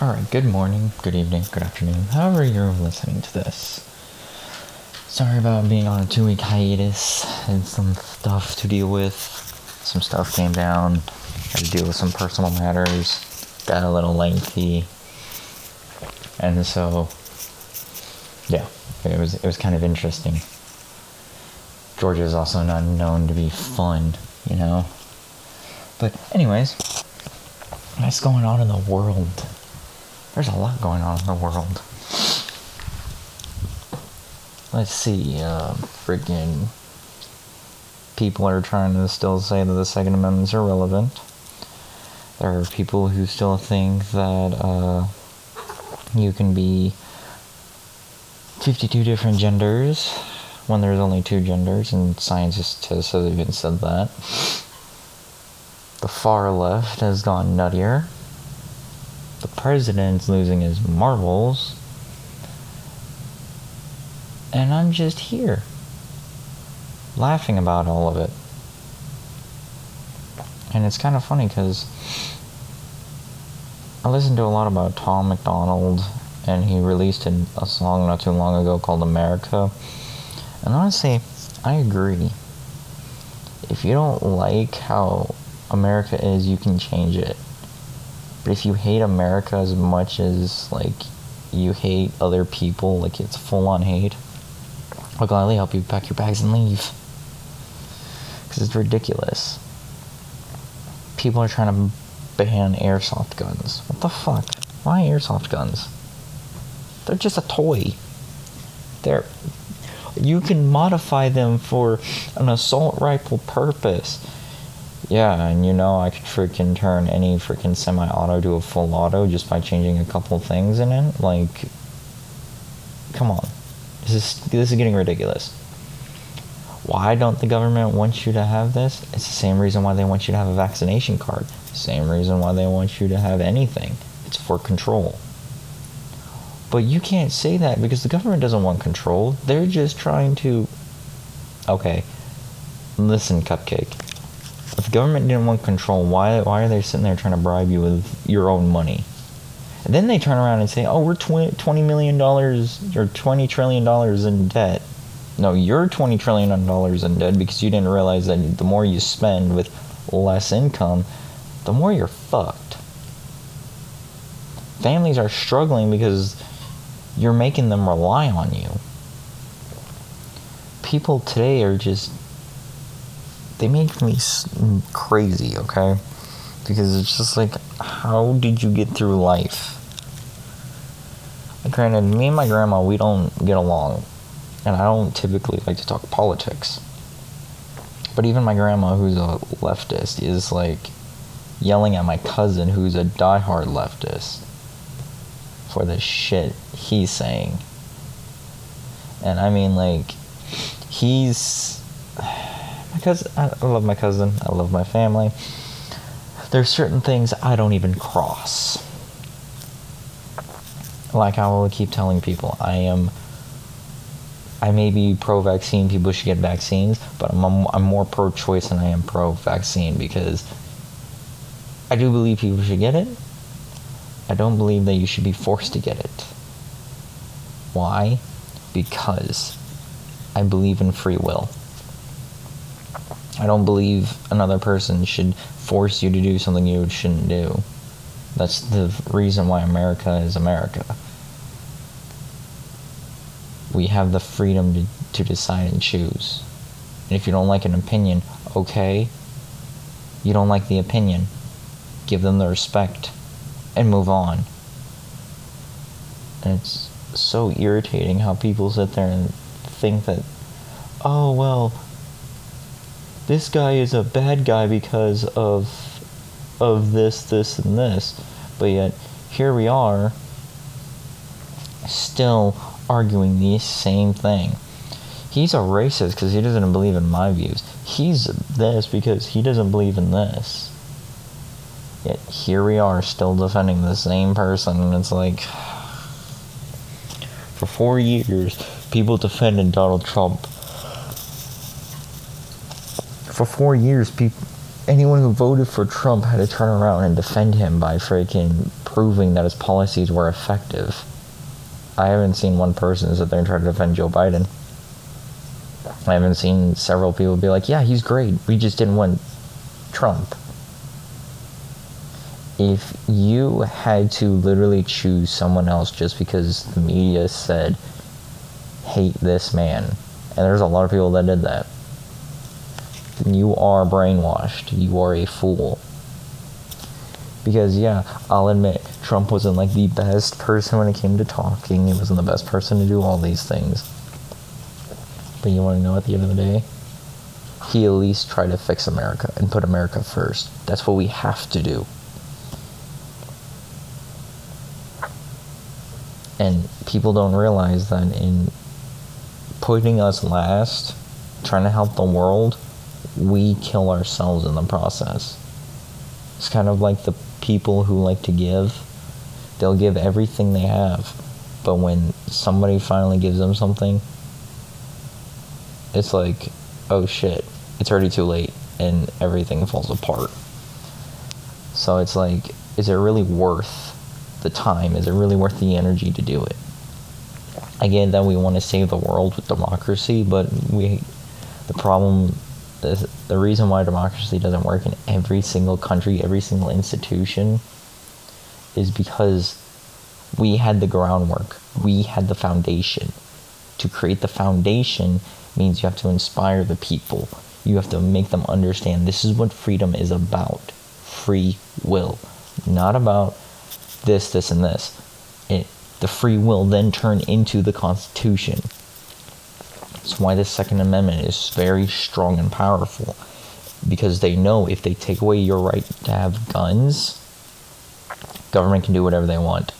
Alright, good morning, good evening, good afternoon, however you're listening to this. Sorry about being on a two week hiatus. Had some stuff to deal with. Some stuff came down. Had to deal with some personal matters. Got a little lengthy. And so yeah, it was it was kind of interesting. Georgia is also not known to be fun, you know. But anyways, what's going on in the world? There's a lot going on in the world. Let's see, uh, freaking people are trying to still say that the Second Amendment's irrelevant. There are people who still think that uh, you can be 52 different genders when there's only two genders, and scientists have even said that. The far left has gone nuttier. President's losing his marbles. And I'm just here, laughing about all of it. And it's kind of funny because I listened to a lot about Tom MacDonald, and he released a song not too long ago called America. And honestly, I agree. If you don't like how America is, you can change it. But if you hate America as much as like you hate other people, like it's full on hate, I'll gladly help you pack your bags and leave. Because it's ridiculous. People are trying to ban airsoft guns. What the fuck? Why airsoft guns? They're just a toy. They're you can modify them for an assault rifle purpose. Yeah, and you know I could freaking turn any freaking semi-auto to a full auto just by changing a couple things in it. Like, come on, this is this is getting ridiculous. Why don't the government want you to have this? It's the same reason why they want you to have a vaccination card. Same reason why they want you to have anything. It's for control. But you can't say that because the government doesn't want control. They're just trying to. Okay, listen, Cupcake. If the government didn't want control, why why are they sitting there trying to bribe you with your own money? And then they turn around and say, "Oh, we're twenty million dollars or twenty trillion dollars in debt." No, you're twenty trillion dollars in debt because you didn't realize that the more you spend with less income, the more you're fucked. Families are struggling because you're making them rely on you. People today are just they make me mm, crazy, okay? Because it's just like how did you get through life? Granted, me and my grandma, we don't get along, and I don't typically like to talk politics. But even my grandma, who's a leftist, is like yelling at my cousin, who's a diehard leftist for the shit he's saying. And I mean, like, he's. My cousin, I love my cousin, I love my family. There's certain things I don't even cross. Like I will keep telling people, I am. I may be pro vaccine, people should get vaccines, but I'm, I'm more pro choice than I am pro vaccine because I do believe people should get it, I don't believe that you should be forced to get it. Why? Because I believe in free will. I don't believe another person should force you to do something you shouldn't do. That's the reason why America is America. We have the freedom to, to decide and choose. And if you don't like an opinion, okay. You don't like the opinion. Give them the respect and move on. And it's so irritating how people sit there and think that, oh, well, this guy is a bad guy because of of this, this, and this. But yet, here we are, still arguing the same thing. He's a racist because he doesn't believe in my views. He's this because he doesn't believe in this. Yet here we are still defending the same person, and it's like. For four years, people defended Donald Trump. For four years, people. anyone who voted for Trump had to turn around and defend him by freaking proving that his policies were effective. I haven't seen one person sit there and try to defend Joe Biden. I haven't seen several people be like, yeah, he's great. We just didn't want Trump. If you had to literally choose someone else just because the media said, hate this man, and there's a lot of people that did that, then you are brainwashed. You are a fool. Because, yeah, I'll admit, Trump wasn't like the best person when it came to talking, he wasn't the best person to do all these things. But you want to know at the end of the day? He at least tried to fix America and put America first. That's what we have to do. And people don't realize that in putting us last, trying to help the world, we kill ourselves in the process. It's kind of like the people who like to give. They'll give everything they have, but when somebody finally gives them something, it's like, oh shit, it's already too late and everything falls apart. So it's like, is it really worth the time? Is it really worth the energy to do it? Again, that we want to save the world with democracy, but we, the problem, the, the reason why democracy doesn't work in every single country, every single institution, is because we had the groundwork, we had the foundation. To create the foundation means you have to inspire the people. You have to make them understand this is what freedom is about free will, not about this, this, and this. It, the free will then turn into the Constitution. That's why the Second Amendment is very strong and powerful because they know if they take away your right to have guns, government can do whatever they want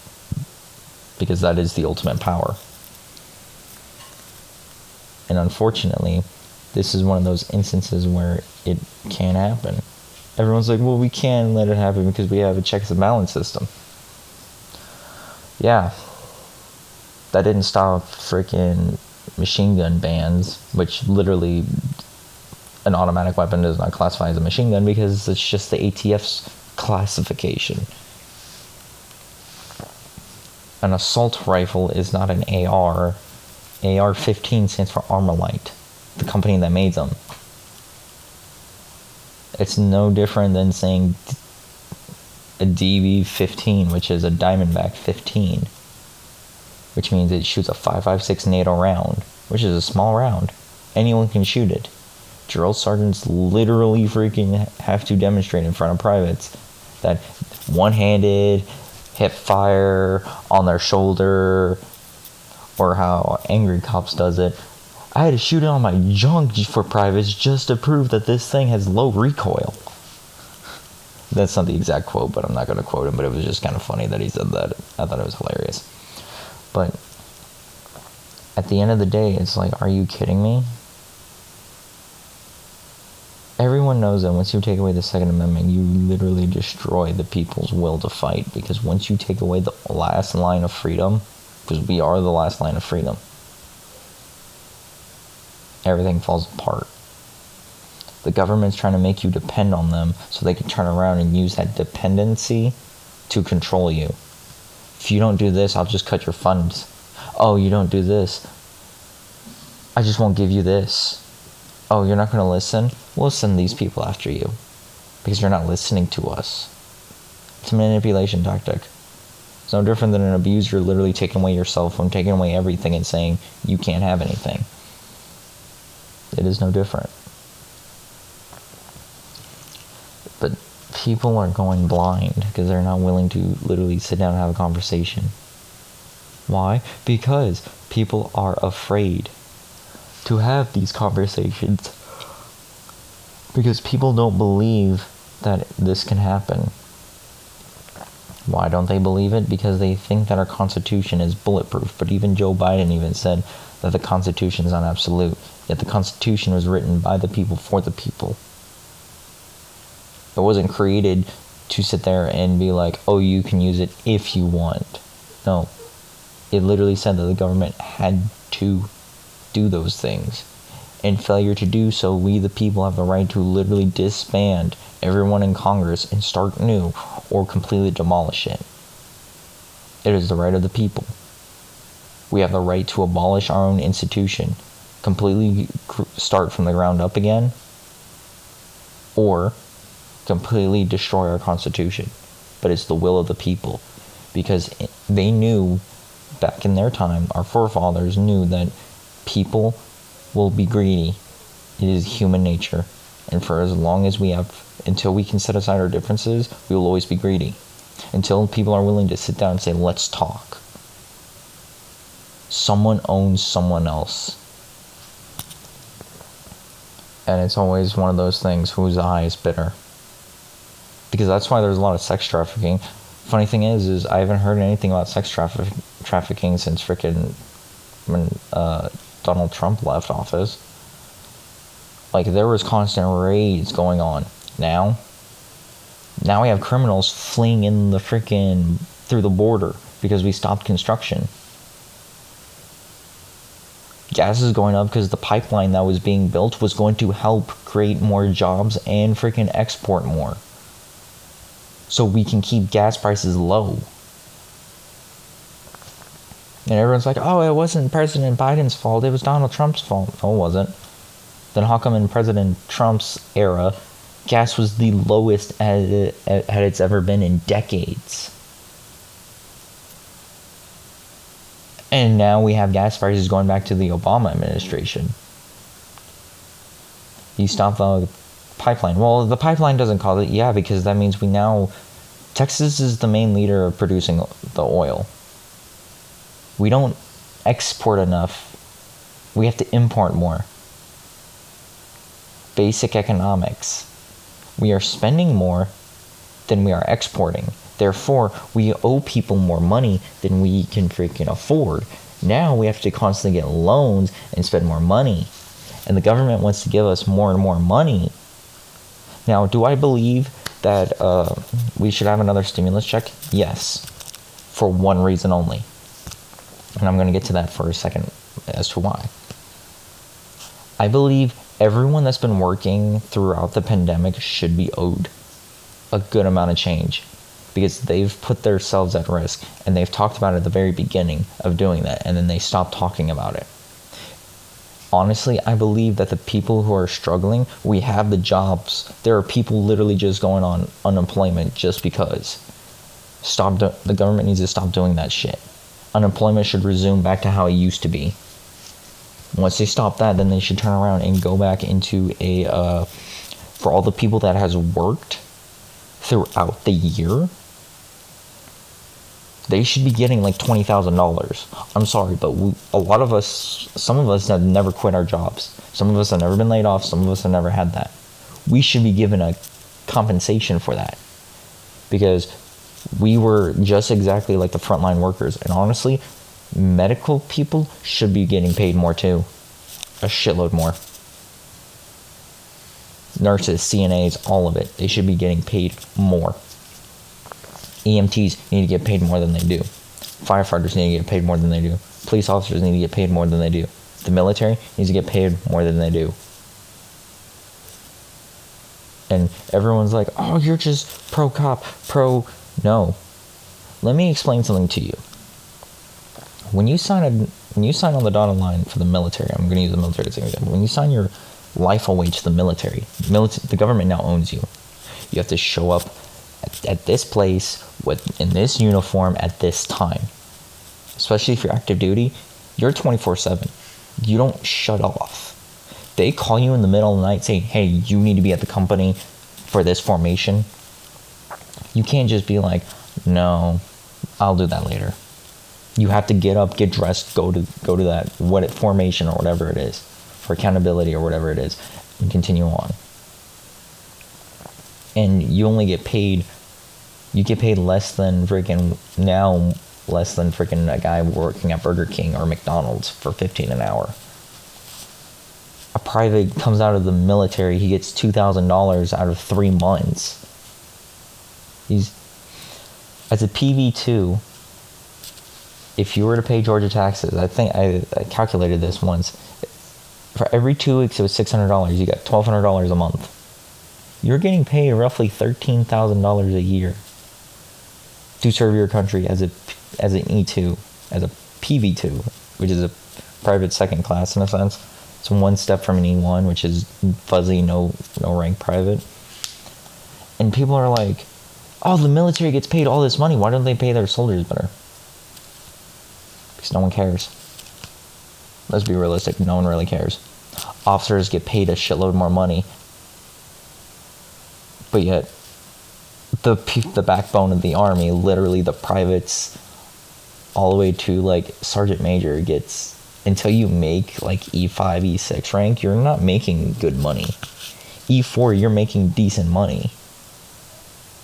because that is the ultimate power. And unfortunately, this is one of those instances where it can happen. Everyone's like, well, we can let it happen because we have a checks and balance system. Yeah. That didn't stop freaking machine gun bans, which literally an automatic weapon does not classify as a machine gun because it's just the ATF's classification. An assault rifle is not an AR AR 15 stands for Armalite, the company that made them. It's no different than saying a DB 15, which is a Diamondback 15, which means it shoots a 5.56 NATO round, which is a small round. Anyone can shoot it. Drill sergeants literally freaking have to demonstrate in front of privates that one handed, hip fire on their shoulder, or how Angry Cops does it. I had to shoot it on my junk for privates just to prove that this thing has low recoil. That's not the exact quote, but I'm not going to quote him, but it was just kind of funny that he said that. I thought it was hilarious. But at the end of the day, it's like, are you kidding me? Everyone knows that once you take away the Second Amendment, you literally destroy the people's will to fight. Because once you take away the last line of freedom, because we are the last line of freedom. Everything falls apart. The government's trying to make you depend on them so they can turn around and use that dependency to control you. If you don't do this, I'll just cut your funds. Oh, you don't do this. I just won't give you this. Oh, you're not going to listen? We'll send these people after you because you're not listening to us. It's a manipulation tactic. It's no different than an abuser literally taking away your cell phone, taking away everything, and saying you can't have anything. It is no different. But people are going blind because they're not willing to literally sit down and have a conversation. Why? Because people are afraid to have these conversations. Because people don't believe that this can happen. Why don't they believe it? Because they think that our Constitution is bulletproof. But even Joe Biden even said that the Constitution is not absolute. Yet the Constitution was written by the people for the people. It wasn't created to sit there and be like, oh, you can use it if you want. No. It literally said that the government had to do those things. and failure to do so, we the people have the right to literally disband everyone in Congress and start new or completely demolish it. It is the right of the people. We have the right to abolish our own institution, completely start from the ground up again, or completely destroy our Constitution. But it's the will of the people because they knew back in their time, our forefathers knew that people will be greedy. It is human nature. And for as long as we have, until we can set aside our differences, we will always be greedy. Until people are willing to sit down and say, let's talk. Someone owns someone else. And it's always one of those things whose eye is bitter. Because that's why there's a lot of sex trafficking. Funny thing is, is I haven't heard anything about sex traffic- trafficking since freaking when uh, Donald Trump left office. Like there was constant raids going on. Now, now we have criminals fleeing in the freaking through the border because we stopped construction. Gas is going up because the pipeline that was being built was going to help create more jobs and freaking export more. So we can keep gas prices low. And everyone's like, oh, it wasn't President Biden's fault. It was Donald Trump's fault. No, it wasn't. Then how come in President Trump's era, gas was the lowest as it, it's ever been in decades? And now we have gas prices going back to the Obama administration. You stop the pipeline. Well, the pipeline doesn't cause it, yeah, because that means we now. Texas is the main leader of producing the oil we don't export enough. We have to import more. Basic economics. We are spending more than we are exporting. Therefore, we owe people more money than we can freaking afford. Now we have to constantly get loans and spend more money. And the government wants to give us more and more money. Now, do I believe that uh, we should have another stimulus check? Yes. For one reason only and I'm going to get to that for a second as to why. I believe everyone that's been working throughout the pandemic should be owed a good amount of change because they've put themselves at risk and they've talked about it at the very beginning of doing that and then they stopped talking about it. Honestly, I believe that the people who are struggling, we have the jobs. There are people literally just going on unemployment just because. Stop do- the government needs to stop doing that shit unemployment should resume back to how it used to be. Once they stop that, then they should turn around and go back into a uh, for all the people that has worked throughout the year. They should be getting like twenty thousand dollars. I'm sorry, but we, a lot of us, some of us have never quit our jobs. Some of us have never been laid off. Some of us have never had that. We should be given a compensation for that because we were just exactly like the frontline workers. And honestly, medical people should be getting paid more too. A shitload more. Nurses, CNAs, all of it. They should be getting paid more. EMTs need to get paid more than they do. Firefighters need to get paid more than they do. Police officers need to get paid more than they do. The military needs to get paid more than they do. And everyone's like, oh, you're just pro cop, pro no. Let me explain something to you. When you sign a when you sign on the dotted line for the military, I'm going to use the military as an example. When you sign your life away to the military, military, the government now owns you. You have to show up at, at this place with in this uniform at this time. Especially if you're active duty, you're 24/7. You don't shut off. They call you in the middle of the night saying, "Hey, you need to be at the company for this formation." You can't just be like, no, I'll do that later. You have to get up, get dressed, go to go to that what formation or whatever it is, for accountability or whatever it is, and continue on. And you only get paid. You get paid less than freaking now, less than freaking a guy working at Burger King or McDonald's for 15 an hour. A private comes out of the military, he gets $2,000 out of three months He's as a PV two. If you were to pay Georgia taxes, I think I, I calculated this once. For every two weeks, it was six hundred dollars. You got twelve hundred dollars a month. You're getting paid roughly thirteen thousand dollars a year to serve your country as a as an E two, as a PV two, which is a private second class in a sense. It's one step from an E one, which is fuzzy, no no rank private. And people are like, "Oh, the military gets paid all this money. Why don't they pay their soldiers better?" Because no one cares. Let's be realistic. No one really cares. Officers get paid a shitload more money, but yet the the backbone of the army, literally the privates, all the way to like sergeant major, gets until you make like E five, E six rank, you're not making good money. E four, you're making decent money,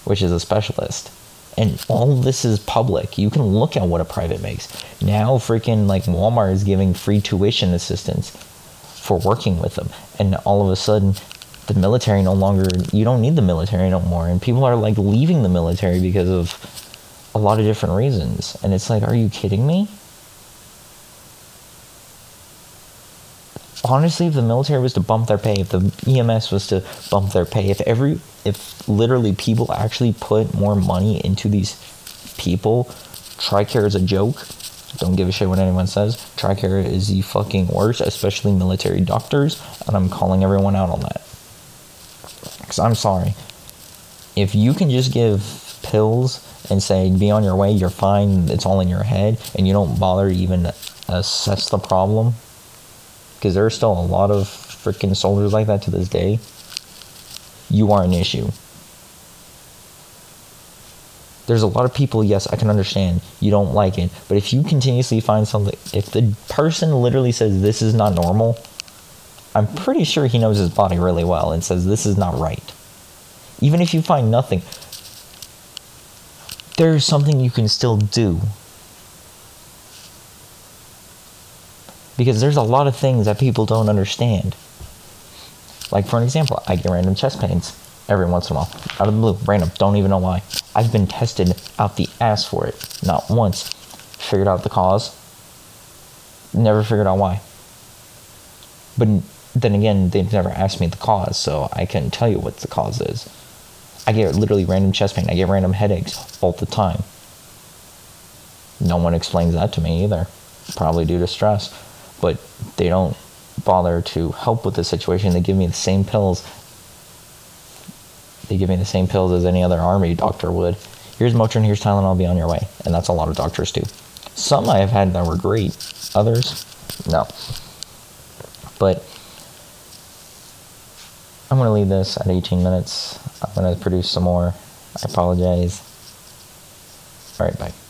which is a specialist. And all this is public. You can look at what a private makes. Now, freaking like Walmart is giving free tuition assistance for working with them. And all of a sudden, the military no longer you don't need the military no more. And people are like leaving the military because of a lot of different reasons. And it's like are you kidding me? Honestly if the military was to bump their pay if the ems was to bump their pay if every if literally people actually put more money into these people tricare is a joke. Don't give a shit what anyone says. Tricare is the fucking worst especially military doctors and i'm calling everyone out on that because I'm sorry. If you can just give pills and say, be on your way, you're fine, it's all in your head, and you don't bother even assess the problem, because there are still a lot of freaking soldiers like that to this day, you are an issue. There's a lot of people, yes, I can understand you don't like it, but if you continuously find something, if the person literally says this is not normal, I'm pretty sure he knows his body really well and says this is not right. Even if you find nothing, there's something you can still do. Because there's a lot of things that people don't understand. Like, for an example, I get random chest pains every once in a while, out of the blue, random, don't even know why. I've been tested out the ass for it, not once. Figured out the cause, never figured out why. But then again, they've never asked me the cause, so I couldn't tell you what the cause is. I get literally random chest pain. I get random headaches all the time. No one explains that to me either. Probably due to stress. But they don't bother to help with the situation. They give me the same pills. They give me the same pills as any other army doctor would. Here's Motrin, here's Tylenol, I'll be on your way. And that's a lot of doctors too. Some I have had that were great. Others, no. But I'm going to leave this at 18 minutes. I'm going to produce some more. I apologize. All right, bye.